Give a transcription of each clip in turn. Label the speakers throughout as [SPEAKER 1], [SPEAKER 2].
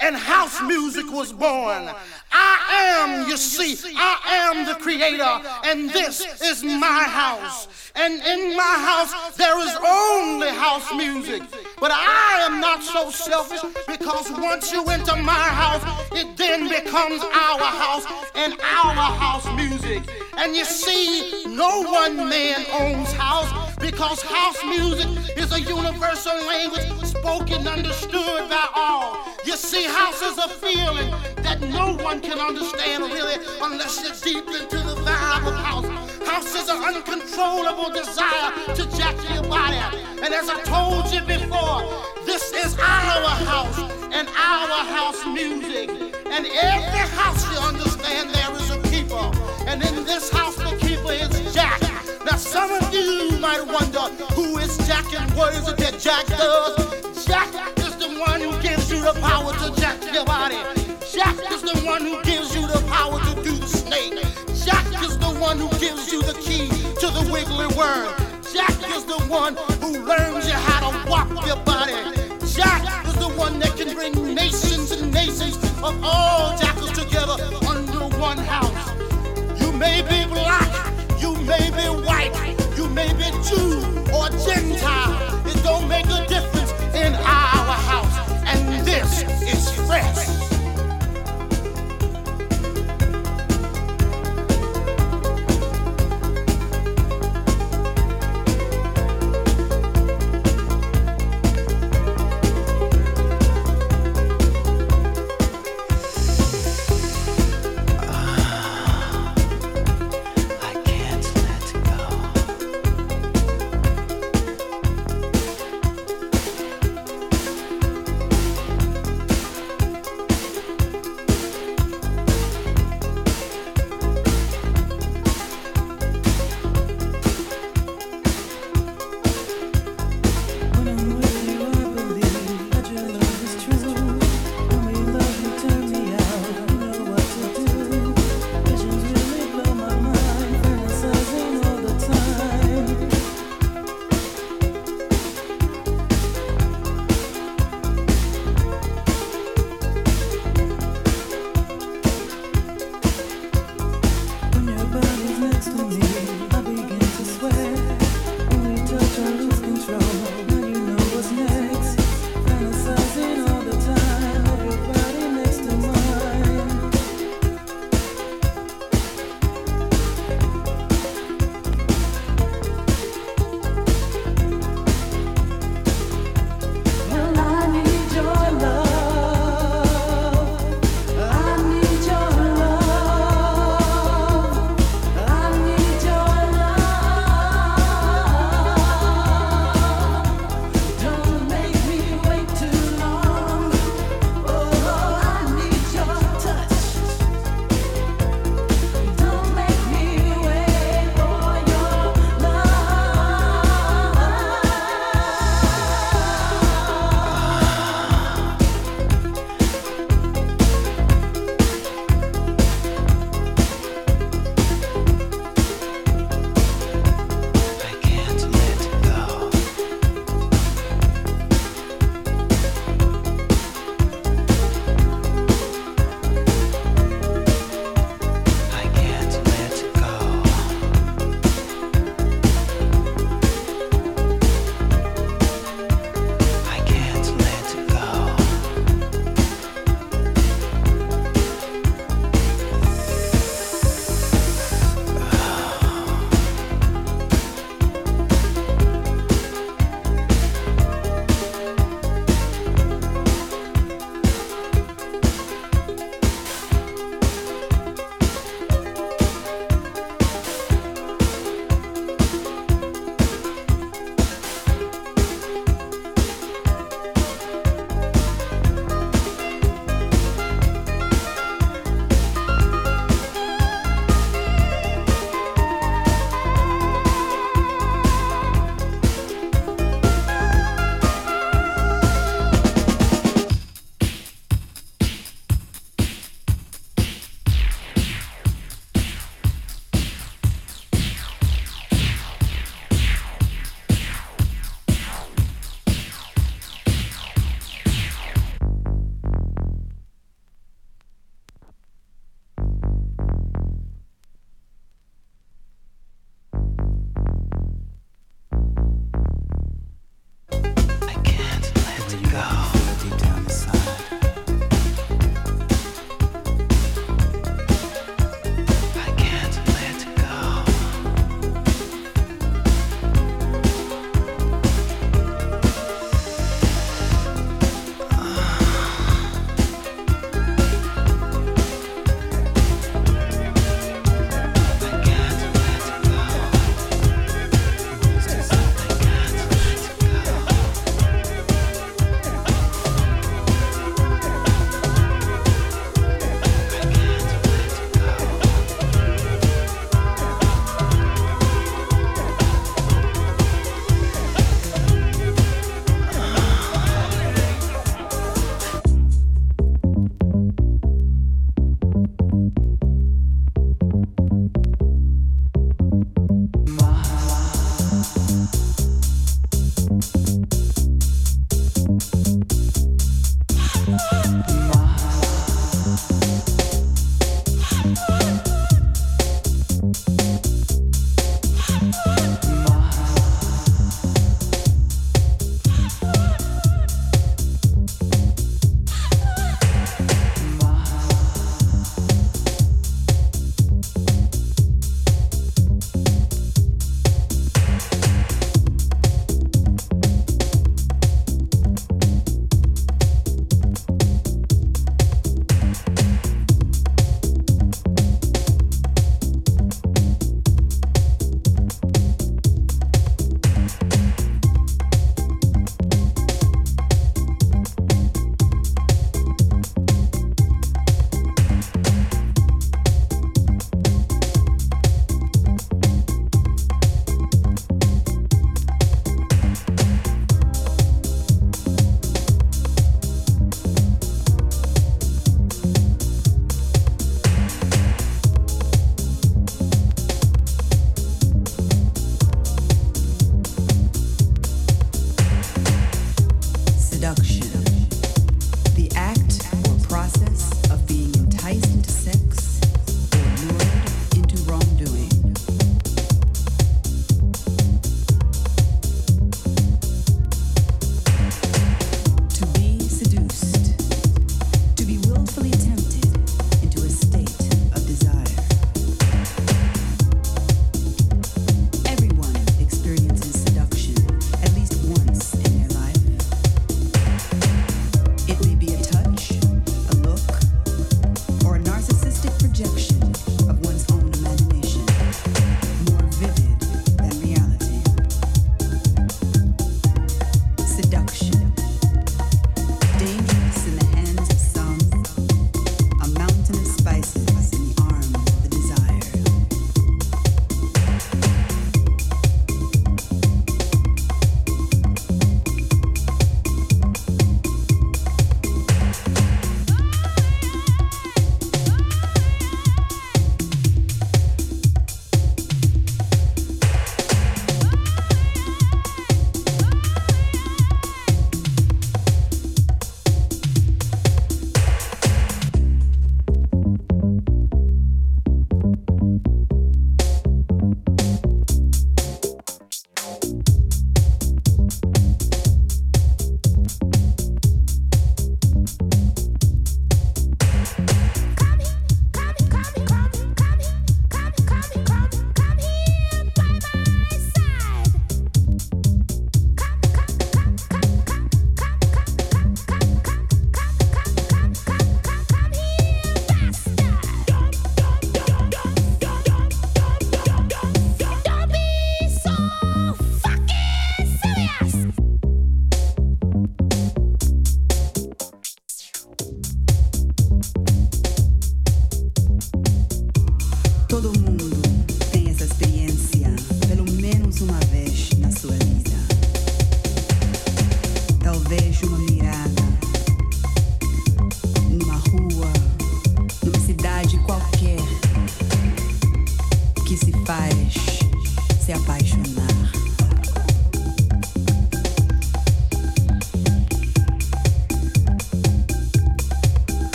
[SPEAKER 1] and house music was born. I am, you see, I am the creator, and this is my house. And in my house, there is only house music. But I am not so selfish because once you enter my house, it then becomes our house and our house music. And you see, no one man owns house because house music is a universal language spoken, understood by all. You see, house is a feeling that no one can understand really unless you're deep into the vibe of house. House is an uncontrollable desire to jack your body. And as I told you before, this is our house and our house music. And every house you understand there is a keeper. And in this house, the keeper is Jack. Some of you might wonder who is Jack and what is it that Jack does. Jack is the one who gives you the power to jack your body. Jack is the one who gives you the power to do the snake. Jack is the one who gives you the key to the wiggly worm. Jack is the one who learns you how to walk your body. Jack is the one that can bring nations and nations of all jackals together under one house. You may be black may be white, you may be Jew or Gentile. It don't make a difference in our house. And this is fresh.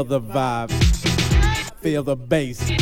[SPEAKER 2] Feel the vibe. Feel the bass.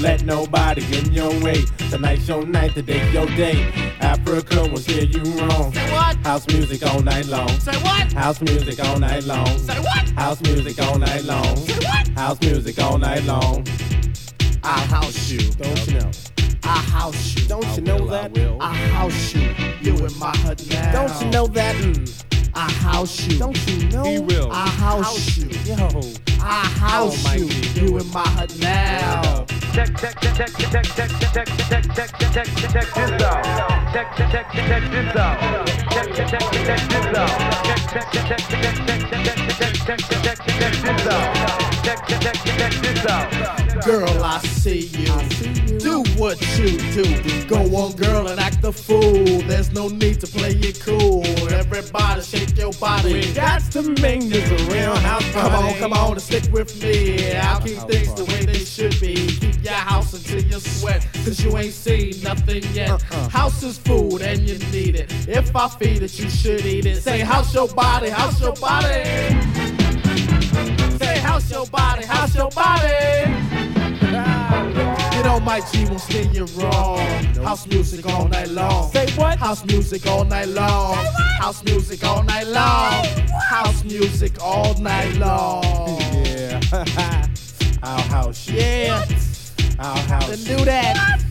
[SPEAKER 2] Don't let nobody get in your way. Tonight's your night, today's your day. Afrika will steer you wrong. Say what? House music all night long. Say what? House music all night long. Say what? House music all night long. Say what? House music all night long. I house you. Don't you know? I house you. Don't you know that? I, house you. You in my hut now. Don't you know that? Mm. I house you. Don't you know? He will. I house, you. Yo. I house you. You in my hut now.
[SPEAKER 3] Check, check, check, check, check, check, check, check, check, check, check, check, check this out. Check, check, check, check this out. Check, check, check, check this out. Check, check, check, check, check, check, check, check, check, check, check, check this out. Check, check, check, check this out.
[SPEAKER 2] Girl, I see you. Do what you do. Go on, girl, and act the fool. There's no need to play it cool. Everybody shake your body. We got to make this a real house party. Come on, come on, and stick with me. I'll keep things the way they should be. Your house until you sweat, cause you ain't seen nothing yet. Uh-uh. House is food and you need it. If I feed it, you should eat it. Say, house your body, house your body. Say, house your body, house your body. Ah, Get on know Mike G won't steer you wrong. House music all night long. Say what? House music all night long. House music all night long. House music all night long. Yeah. Our house. Yeah. Our house.
[SPEAKER 1] Then do that.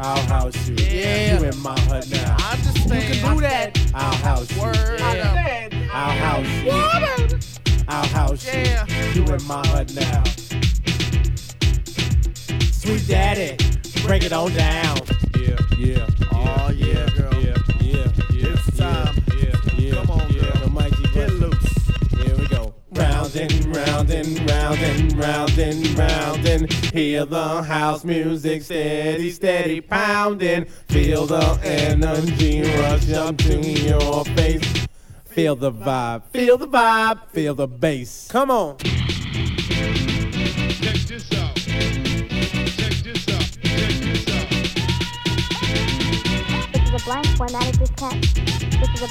[SPEAKER 2] Our house you.
[SPEAKER 1] Yeah.
[SPEAKER 2] You in my hut now.
[SPEAKER 1] I understand.
[SPEAKER 2] You can do that. Our house you.
[SPEAKER 1] Word.
[SPEAKER 2] Yeah. Our house you. Our house you.
[SPEAKER 1] Yeah.
[SPEAKER 2] You in my hut now. Sweet daddy, break it on down. Yeah, yeah.
[SPEAKER 1] Oh, yeah, girl.
[SPEAKER 2] Yeah, yeah, and round and round and round and round and hear the house music steady, steady pounding. Feel the energy rush up to your face. Feel the vibe, feel the vibe, feel the bass. Come on.
[SPEAKER 4] Check this out. Check this out. Check this out.
[SPEAKER 5] This is a blank formatted diskette. This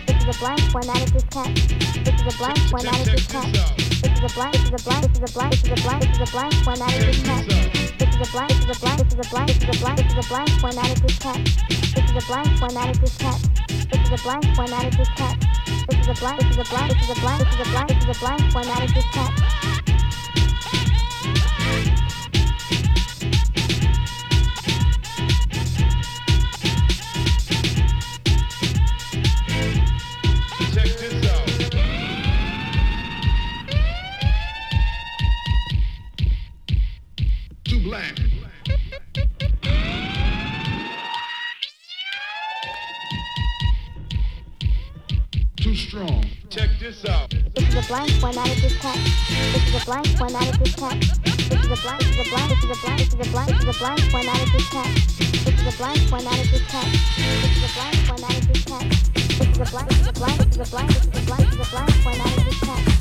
[SPEAKER 5] is This is a blank formatted diskette. This is a blank formatted
[SPEAKER 4] Check
[SPEAKER 5] diskette.
[SPEAKER 4] this out.
[SPEAKER 5] This is a blank. This is a blank. This is a blank. This is a blank. This is a blank formatted diskette. This is a blank. This is a blank. This is a blank. This is a blank. This is a blank formatted diskette. This is a blank formatted diskette. This is a blank formatted diskette. This is a blank. This is a blank. This is a blank. This is a blank. This is a blank formatted diskette.
[SPEAKER 4] This
[SPEAKER 5] is a blank formatted diskette. This is a blank formatted diskette. This is a blank. This is a blank. This is a blank. This is a blank. This is a blank formatted diskette. This is a blank formatted diskette. This is a blank formatted diskette. This is a blank. This is a blank. This is a blank. This is a blank. This is a blank formatted diskette.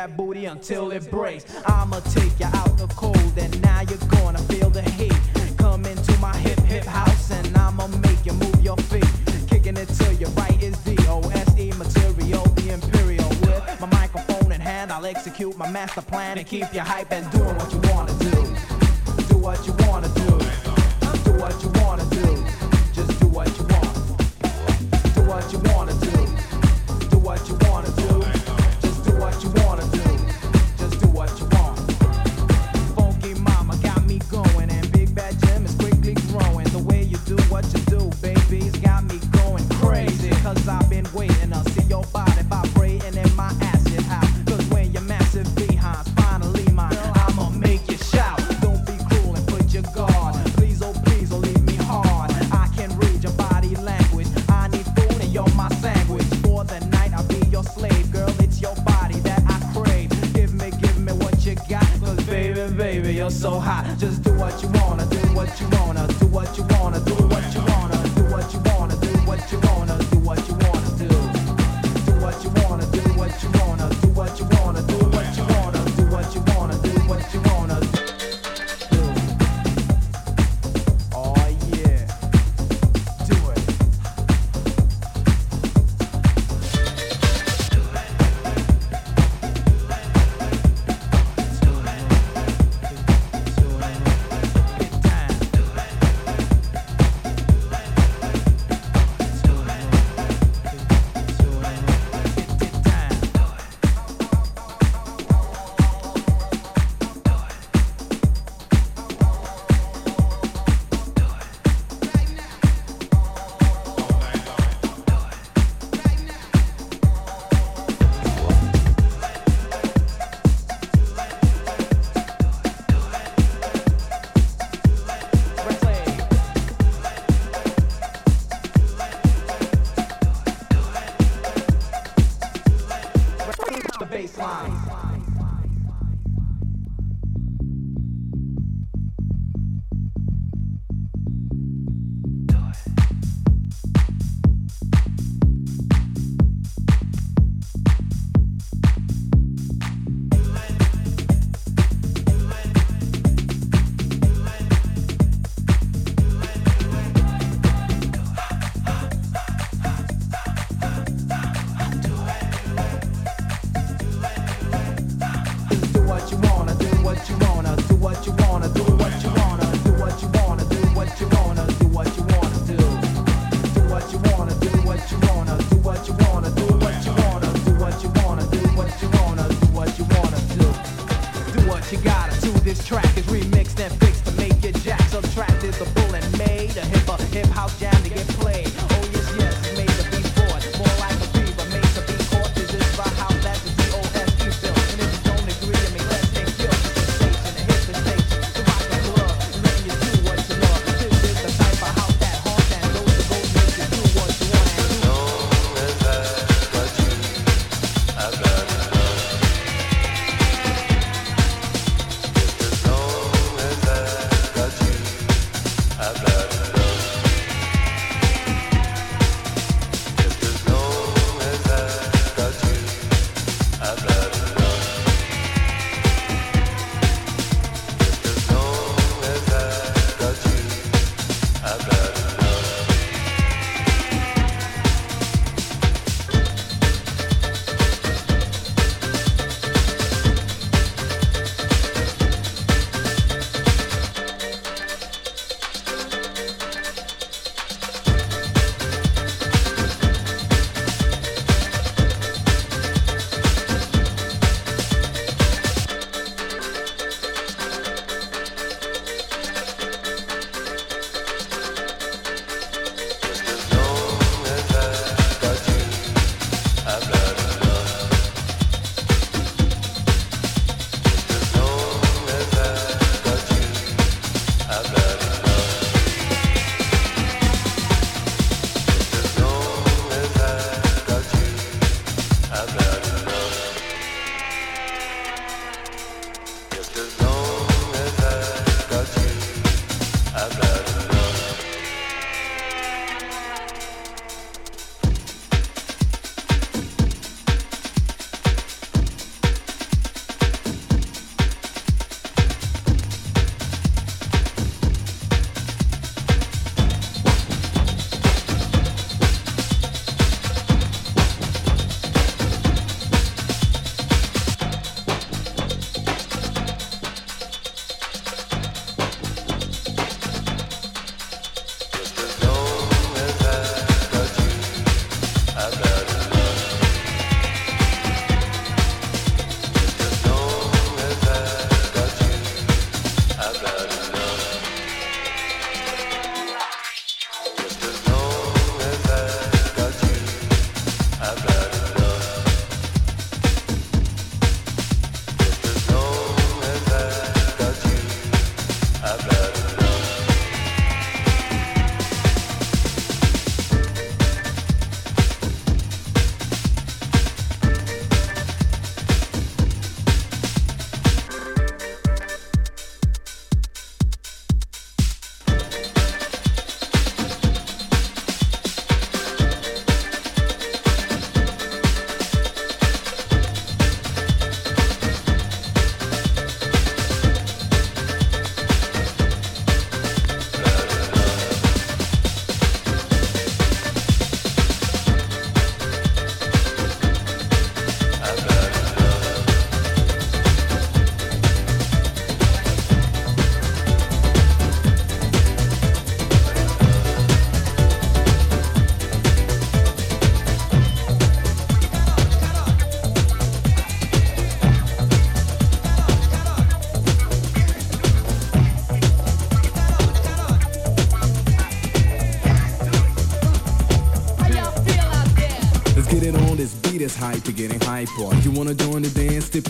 [SPEAKER 6] That booty until it breaks. I'ma take you out the cold and now you're gonna feel the heat. Come into my hip hip house and I'ma make you move your feet. Kicking it till your right is D O S E material, the imperial. With my microphone in hand, I'll execute my master plan and keep you hype and doing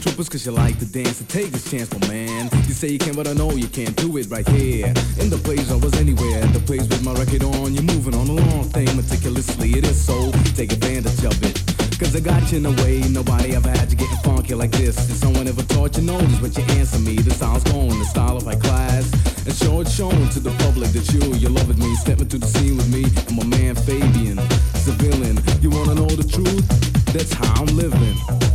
[SPEAKER 7] troopers cause you like to dance. So take this chance, my man. You say you can, but I know you can't do it right here. In the place I was anywhere, the place with my record on. You're moving on a long thing meticulously, it is so. Take advantage of it. Cause I got you in a way nobody ever had you getting funky like this. And someone ever taught you notice what you answer me. The style's going, the style of high class. And show it shown to the public that you, you love it me. Stepping to the scene with me and my man Fabian, civilian. You wanna know the truth? That's how I'm living.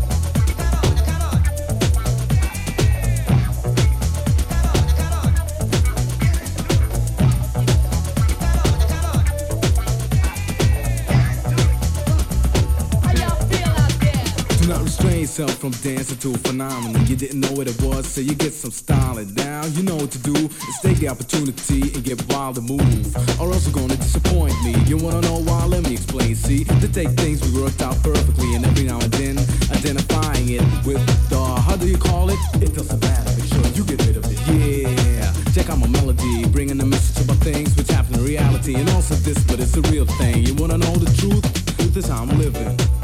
[SPEAKER 7] Yourself from dancing to a phenomenon. You didn't know what it was, so you get some styling. Now you know what to do. Is take the opportunity and get wild and move. Or else you're gonna disappoint me. You wanna know why? Let me explain. See, to take things we worked out perfectly, and every now and then identifying it with the how do you call it? It doesn't matter. Make sure you get rid of it. Yeah, check out my melody, bringing the message about things which happen in reality, and also this, but it's a real thing. You wanna know the truth? Truth is how
[SPEAKER 8] I'm living.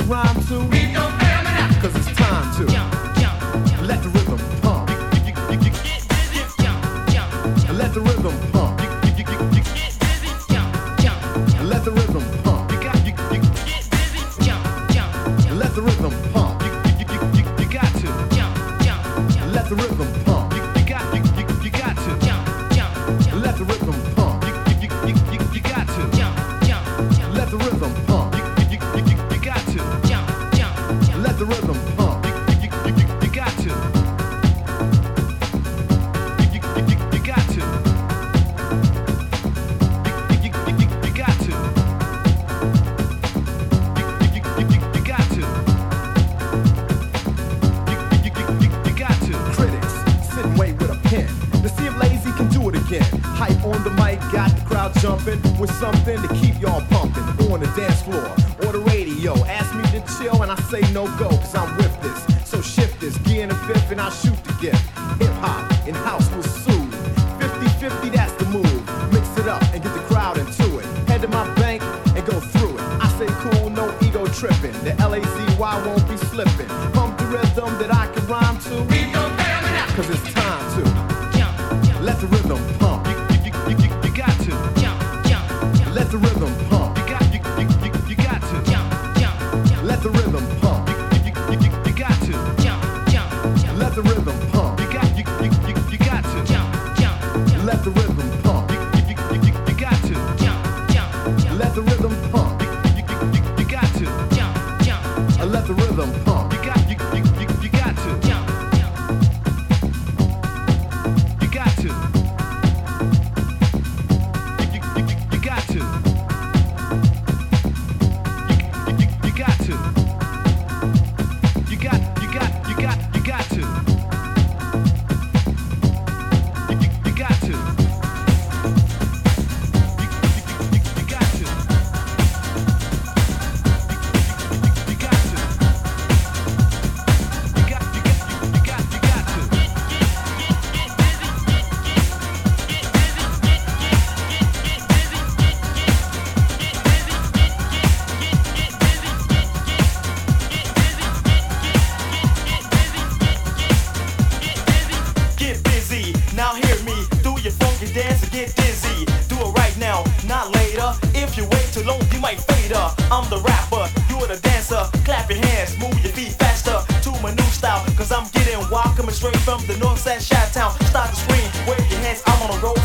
[SPEAKER 8] Can rhyme to.
[SPEAKER 9] rapper, you are the dancer. Clap your hands, move your feet faster to my new style. Cause I'm getting wild, coming straight from the north side, Shot Town. Start to scream, wave your hands, I'm on a roll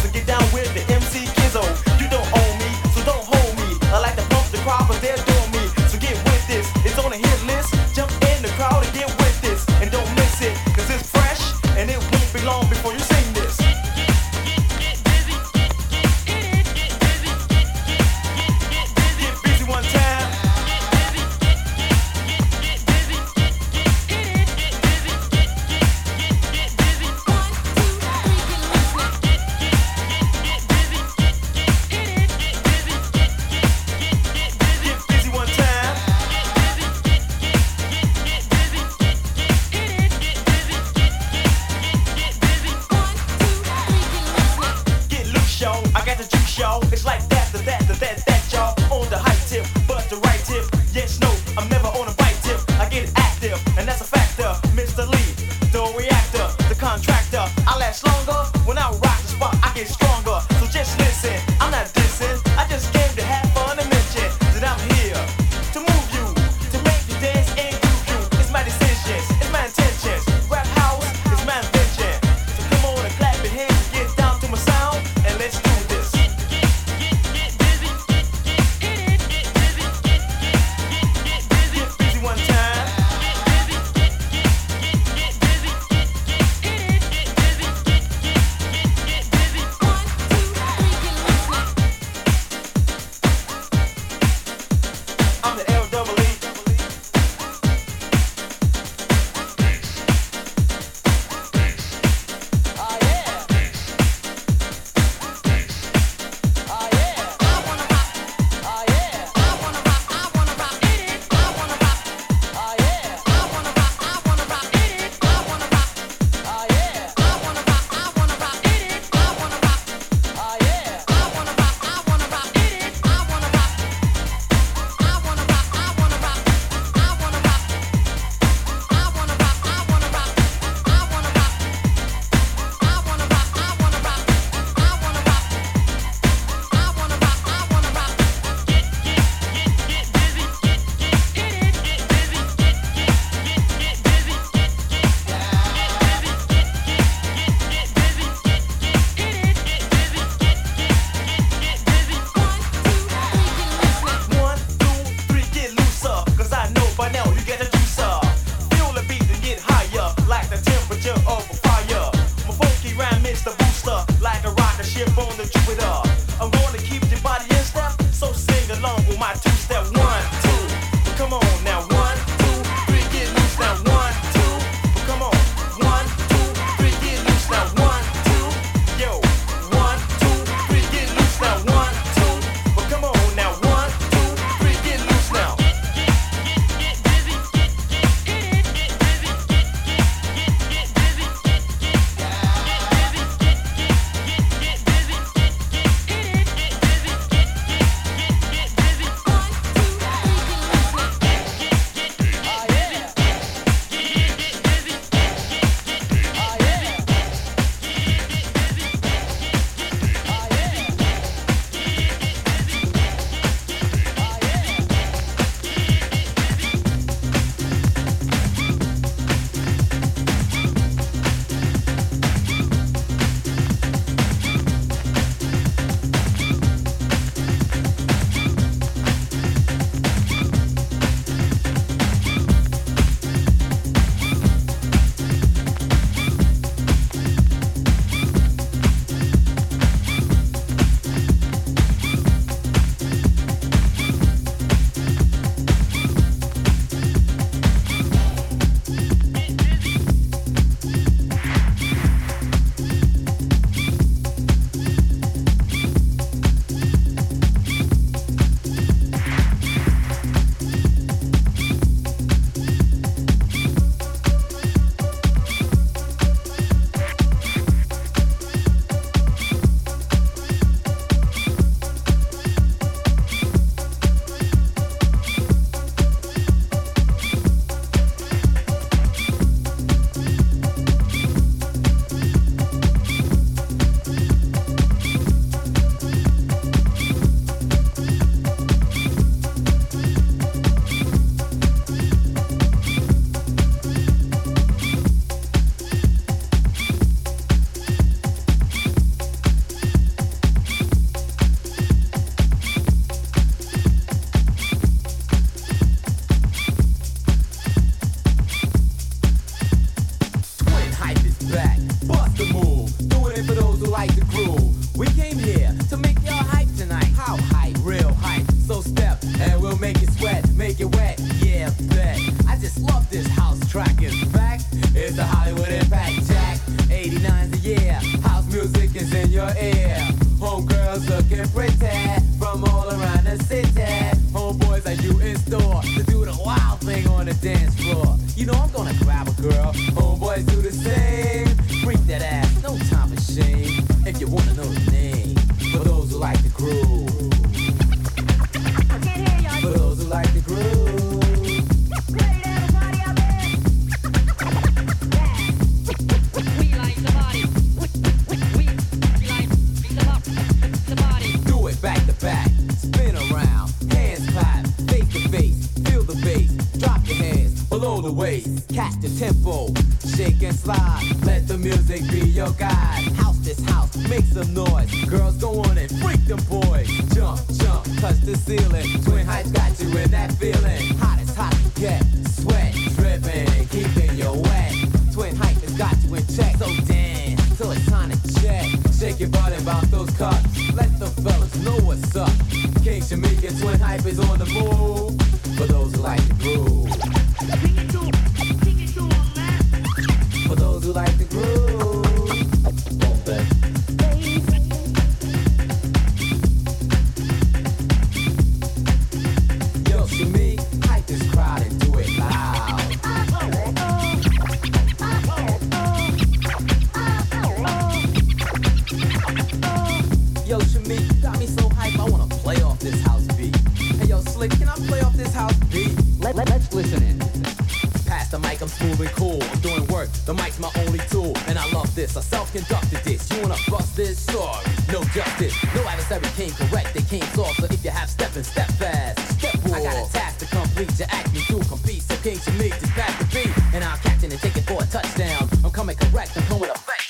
[SPEAKER 9] me to act. Me
[SPEAKER 10] through complete suffocation me to back to beat and I'll catch it and take it for a touchdown. I'm coming correct I'm coming effect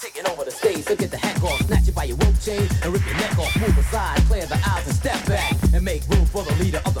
[SPEAKER 10] taking over the stage so get the heck off. Snatch it by your rope chain and rip your neck off. Move aside clear the aisles and step back. And make room for the leader of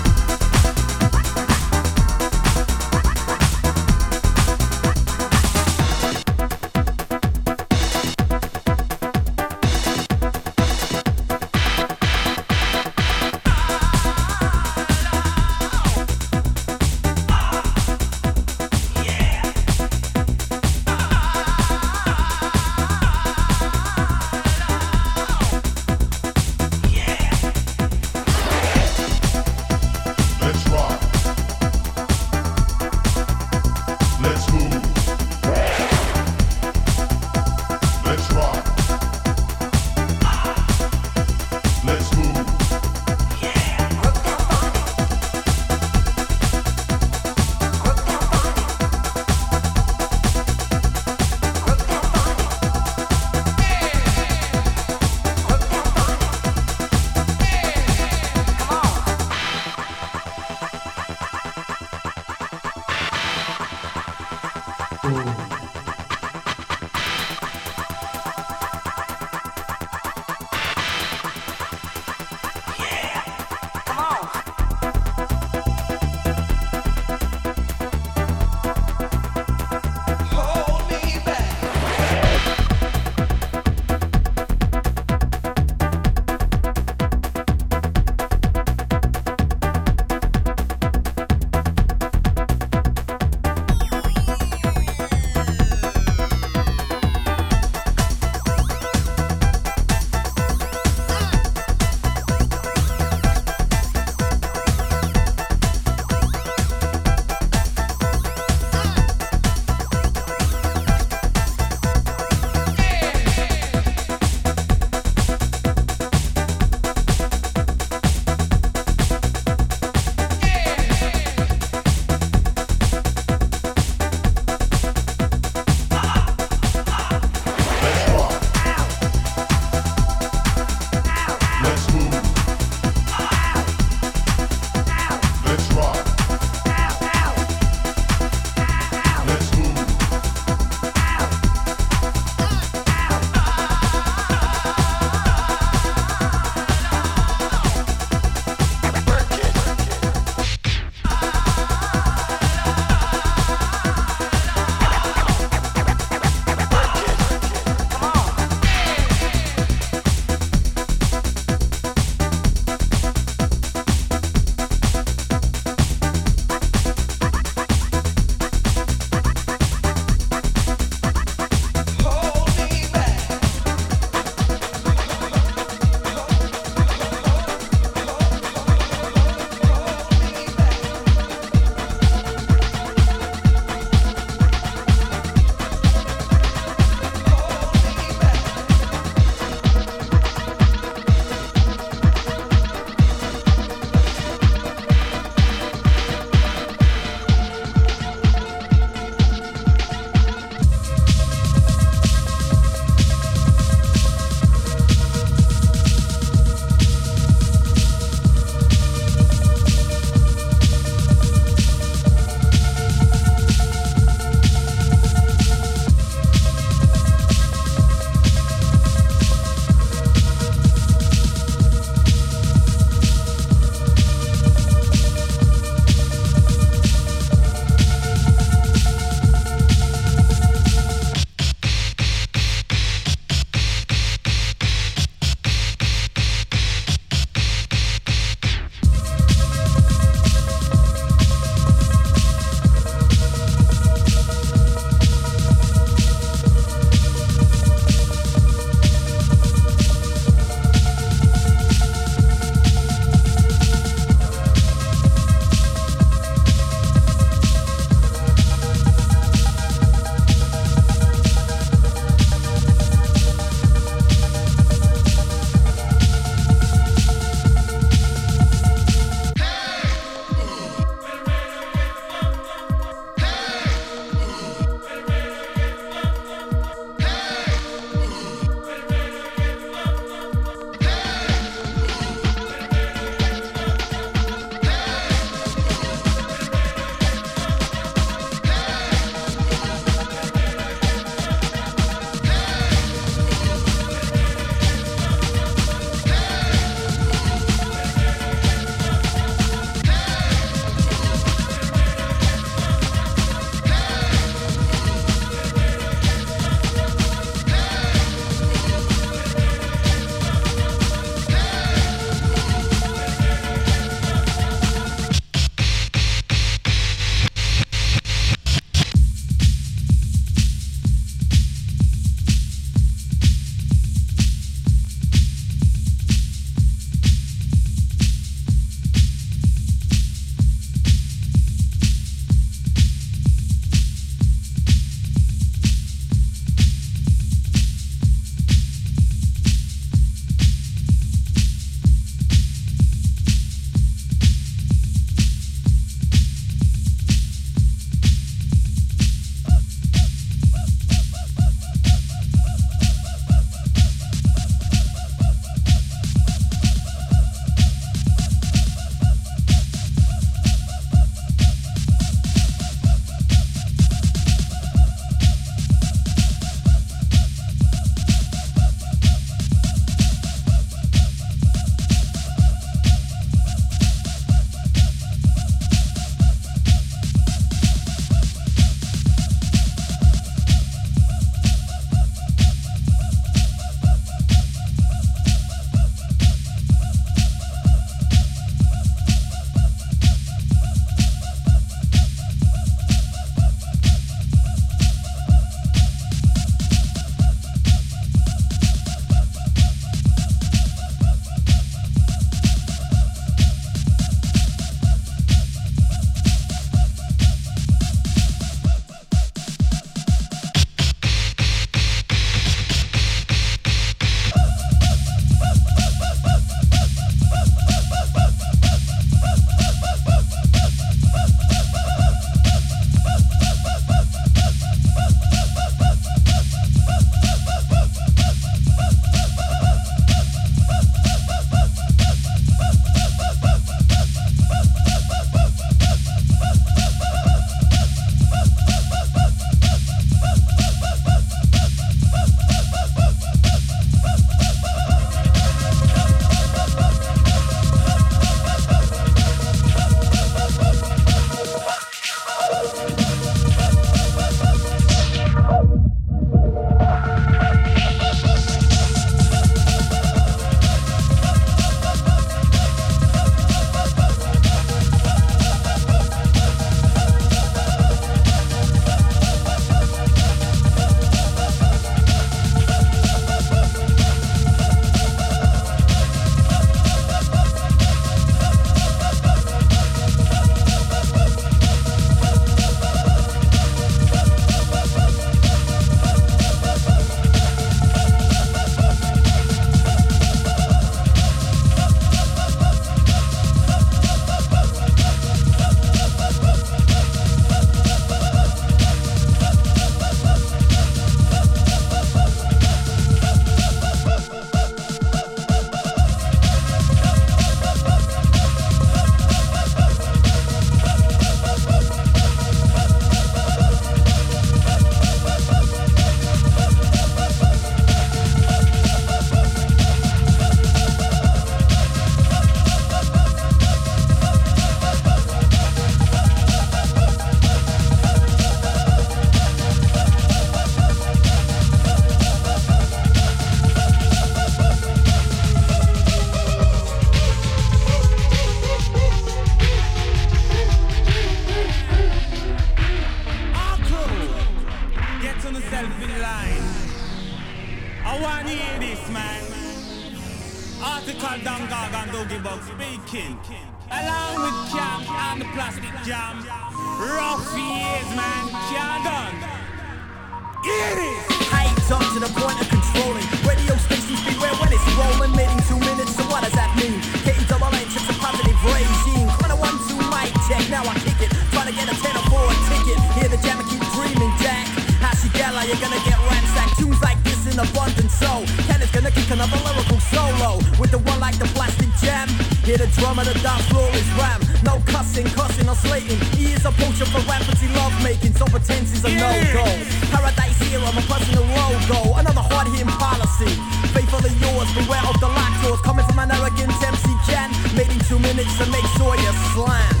[SPEAKER 11] cussing or slating. He is a poacher for rampancy love making, so pretense is a no-go. Paradise here, I'm a personal logo. Another hard-hitting policy. Faithfully yours, beware of the lactose. Coming from an arrogant MC can. Made in two minutes to make sure you slam.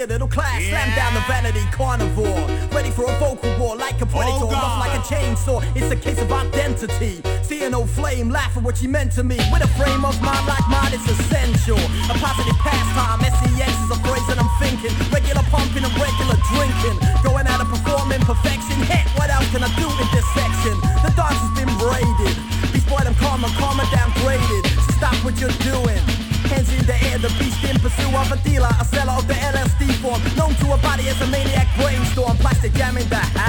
[SPEAKER 11] A little class, slam down the vanity carnivore. Ready for a vocal war like a predator,
[SPEAKER 2] Oh,
[SPEAKER 11] rough like a chainsaw. It's a case of identity. See an old flame, laugh at what she meant to me. With a frame of mind like mine, it's essential. A positive pastime. SEX is a phrase that I'm thinking. Regular pumping and regular drinking. Going out and performing perfection. Heck, what else can I do in this section? The dance has been braided. Beast boy, I'm calm, I'm calm downgraded. So stop what you're doing. Hands in the air, the beast in pursuit of a dealer, a seller of body as a maniac brainstorm. Plastic jam in the